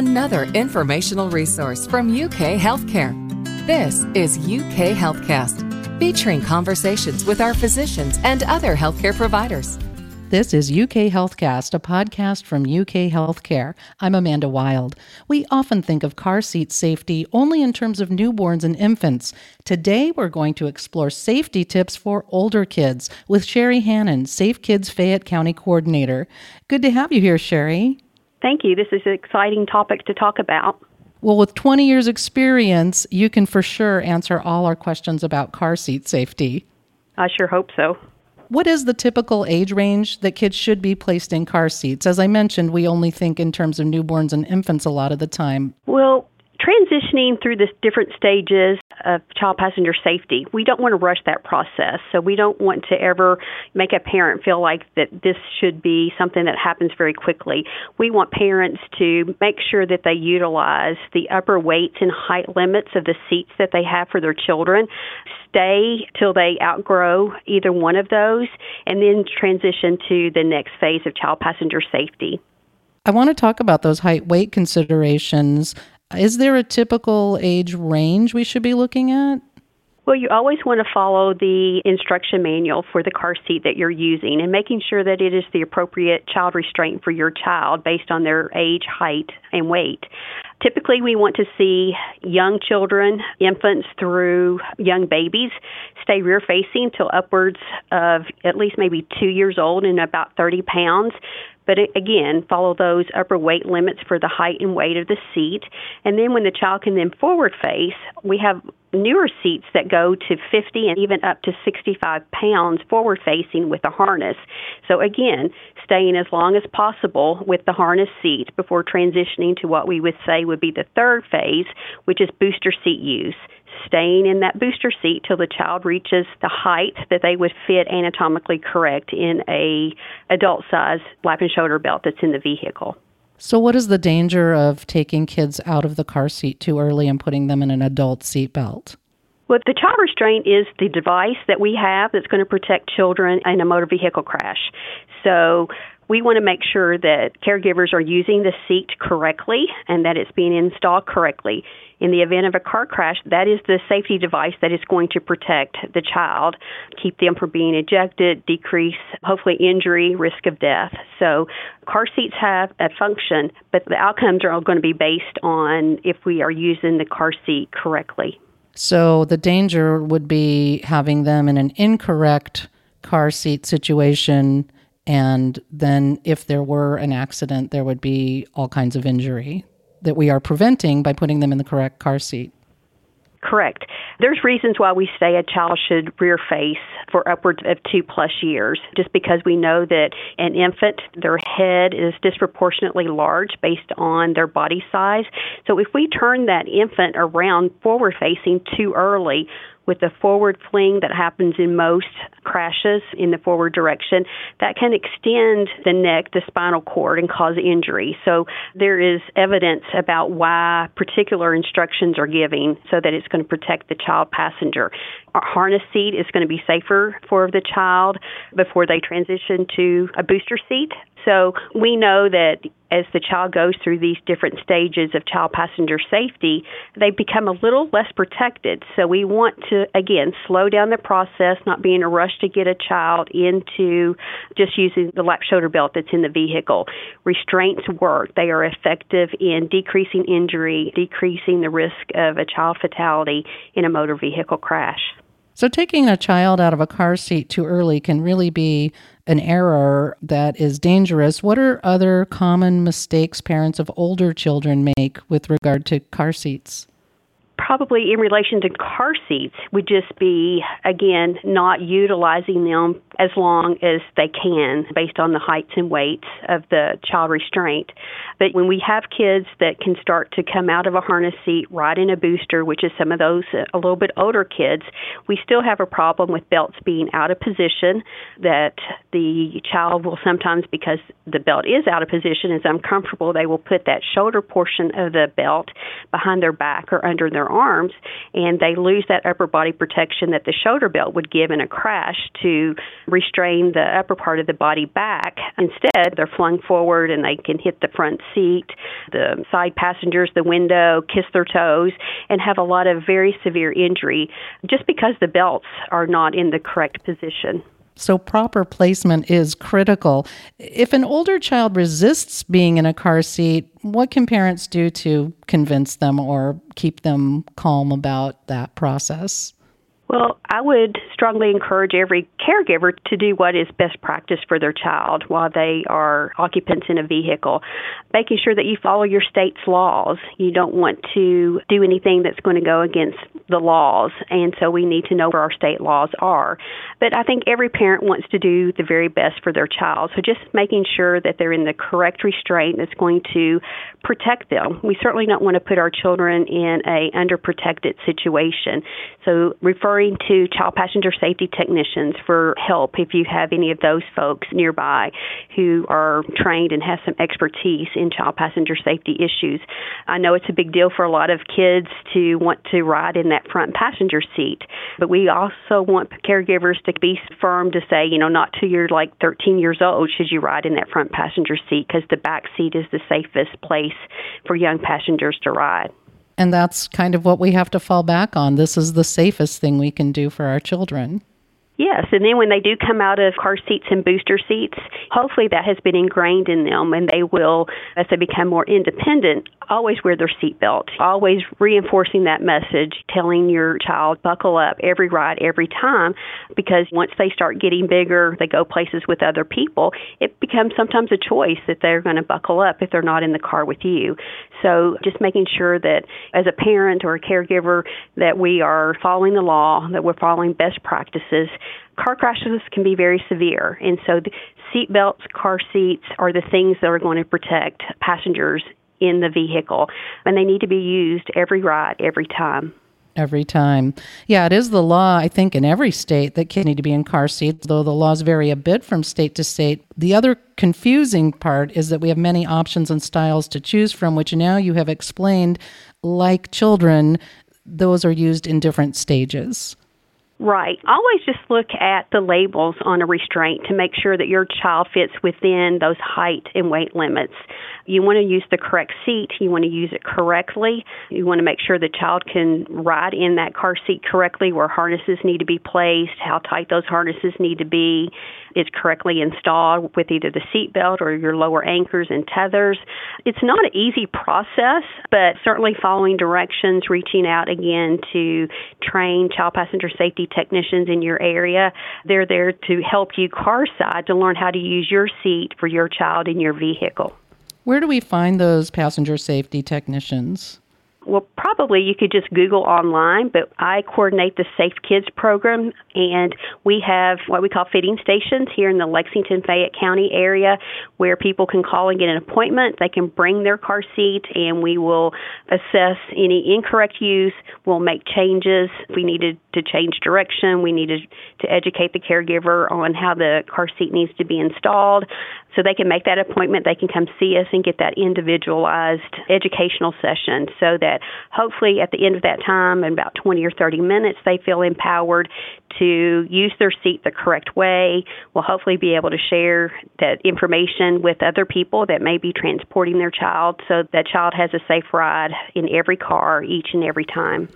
another informational resource from UK Healthcare. This is UK Healthcast, featuring conversations with our physicians and other healthcare providers. This is UK Healthcast, a podcast from UK Healthcare. I'm Amanda Wild. We often think of car seat safety only in terms of newborns and infants. Today, we're going to explore safety tips for older kids with Sherri Hannan, Safe Kids Fayette County Coordinator. Good to have you here, Sherri. Thank you. This is an exciting topic to talk about. Well, with 20 years' experience, you can for sure answer all our questions about car seat safety. I sure hope so. What is the typical age range that kids should be placed in car seats? As I mentioned, we only think in terms of newborns and infants a lot of the time. Well, transitioning through the different stages of child passenger safety, we don't want to rush that process. So we don't want to ever make a parent feel like that this should be something that happens very quickly. We want parents to make sure that they utilize the upper weights and height limits of the seats that they have for their children. Stay till they outgrow either one of those and then transition to the next phase of child passenger safety. I want to talk about those height weight considerations. Is there a typical age range we should be looking at? Well, you always want to follow the instruction manual for the car seat that you're using and making sure that it is the appropriate child restraint for your child based on their age, height, and weight. Typically, we want to see young children, infants through young babies, stay rear facing till upwards of at least maybe two years old and about 30 pounds. But again, follow those upper weight limits for the height and weight of the seat. And then when the child can then forward face, we have newer seats that go to 50 and even up to 65 pounds forward facing with a harness. So again, staying as long as possible with the harness seat before transitioning to what we would say would be the third phase, which is booster seat use staying in that booster seat till the child reaches the height that they would fit anatomically correct in a adult size lap and shoulder belt that's in the vehicle. So what is the danger of taking kids out of the car seat too early and putting them in an adult seat belt? Well, the child restraint is the device that we have that's going to protect children in a motor vehicle crash. So we want to make sure that caregivers are using the seat correctly and that it's being installed correctly. In the event of a car crash, that is the safety device that is going to protect the child, keep them from being ejected, decrease hopefully injury, risk of death. So car seats have a function, but the outcomes are all going to be based on if we are using the car seat correctly. So the danger would be having them in an incorrect car seat situation and then, if there were an accident, there would be all kinds of injury that we are preventing by putting them in the correct car seat. Correct. There's reasons why we say a child should rear face for upwards of two plus years, just because we know that an infant, their head is disproportionately large based on their body size. So if we turn that infant around forward facing too early, with the forward fling that happens in most crashes in the forward direction, that can extend the neck, the spinal cord, and cause injury. So there is evidence about why particular instructions are given so that it's going to protect the child passenger. A harness seat is going to be safer for the child before they transition to a booster seat. So we know that as the child goes through these different stages of child passenger safety, they become a little less protected. So we want to, again, slow down the process, not be in a rush to get a child into just using the lap shoulder belt that's in the vehicle. Restraints work. They are effective in decreasing injury, decreasing the risk of a child fatality in a motor vehicle crash. So, taking a child out of a car seat too early can really be an error that is dangerous. What are other common mistakes parents of older children make with regard to car seats? Probably in relation to car seats would just be again not utilizing them as long as they can based on the heights and weights of the child restraint. But when we have kids that can start to come out of a harness seat right in a booster, which is some of those uh, a little bit older kids, we still have a problem with belts being out of position that the child will sometimes because the belt is out of position is uncomfortable, they will put that shoulder portion of the belt behind their back or under their arms and they lose that upper body protection that the shoulder belt would give in a crash to restrain the upper part of the body back. Instead, they're flung forward and they can hit the front seat, the side passengers, the window, kiss their toes, and have a lot of very severe injury just because the belts are not in the correct position. So, proper placement is critical. If an older child resists being in a car seat, what can parents do to convince them or keep them calm about that process? Well, I would strongly encourage every caregiver to do what is best practice for their child while they are occupants in a vehicle, making sure that you follow your state's laws. You don't want to do anything that's going to go against the laws, and so we need to know where our state laws are. But I think every parent wants to do the very best for their child, so just making sure that they're in the correct restraint that's going to protect them. We certainly don't want to put our children in a underprotected situation. So referring to child passenger safety technicians for help if you have any of those folks nearby who are trained and have some expertise in child passenger safety issues. I know it's a big deal for a lot of kids to want to ride in that front passenger seat, but we also want caregivers to be firm to say, you know, not till you're like 13 years old should you ride in that front passenger seat because the back seat is the safest place for young passengers to ride. And that's kind of what we have to fall back on. This is the safest thing we can do for our children. Yes, and then when they do come out of car seats and booster seats, hopefully that has been ingrained in them and they will, as they become more independent, always wear their seatbelt. Always reinforcing that message, telling your child, buckle up every ride, every time, because once they start getting bigger, they go places with other people, it becomes sometimes a choice that they're going to buckle up if they're not in the car with you. So just making sure that as a parent or a caregiver that we are following the law, that we're following best practices car crashes can be very severe, and so the seat belts, car seats are the things that are going to protect passengers in the vehicle, and they need to be used every ride, every time. Every time. Yeah, it is the law, I think, in every state that kids need to be in car seats, though the laws vary a bit from state to state. The other confusing part is that we have many options and styles to choose from, which now you have explained, like children, those are used in different stages. Right. Always just look at the labels on a restraint to make sure that your child fits within those height and weight limits. You want to use the correct seat. You want to use it correctly. You want to make sure the child can ride in that car seat correctly, where harnesses need to be placed, how tight those harnesses need to be, is correctly installed with either the seat belt or your lower anchors and tethers. It's not an easy process, but certainly following directions, reaching out again to train child passenger safety technicians in your area. They're there to help you car side to learn how to use your seat for your child in your vehicle. Where do we find those passenger safety technicians? Well, probably you could just Google online, but I coordinate the Safe Kids program, and we have what we call fitting stations here in the Lexington Fayette County area where people can call and get an appointment. They can bring their car seat, and we will assess any incorrect use. We'll make changes. If we needed to change direction, we needed to educate the caregiver on how the car seat needs to be installed so they can make that appointment. They can come see us and get that individualized educational session so that hopefully at the end of that time, in about 20 or 30 minutes, they feel empowered to use their seat the correct way. We'll hopefully be able to share that information with other people that may be transporting their child so that child has a safe ride in every car each and every time.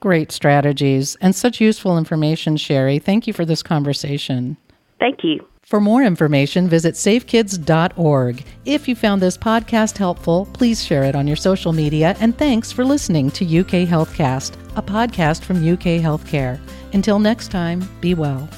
Great strategies and such useful information, Sherri. Thank you for this conversation. Thank you. For more information, visit safekids.org. If you found this podcast helpful, please share it on your social media. And thanks for listening to UK Healthcast, a podcast from UK Healthcare. Until next time, be well.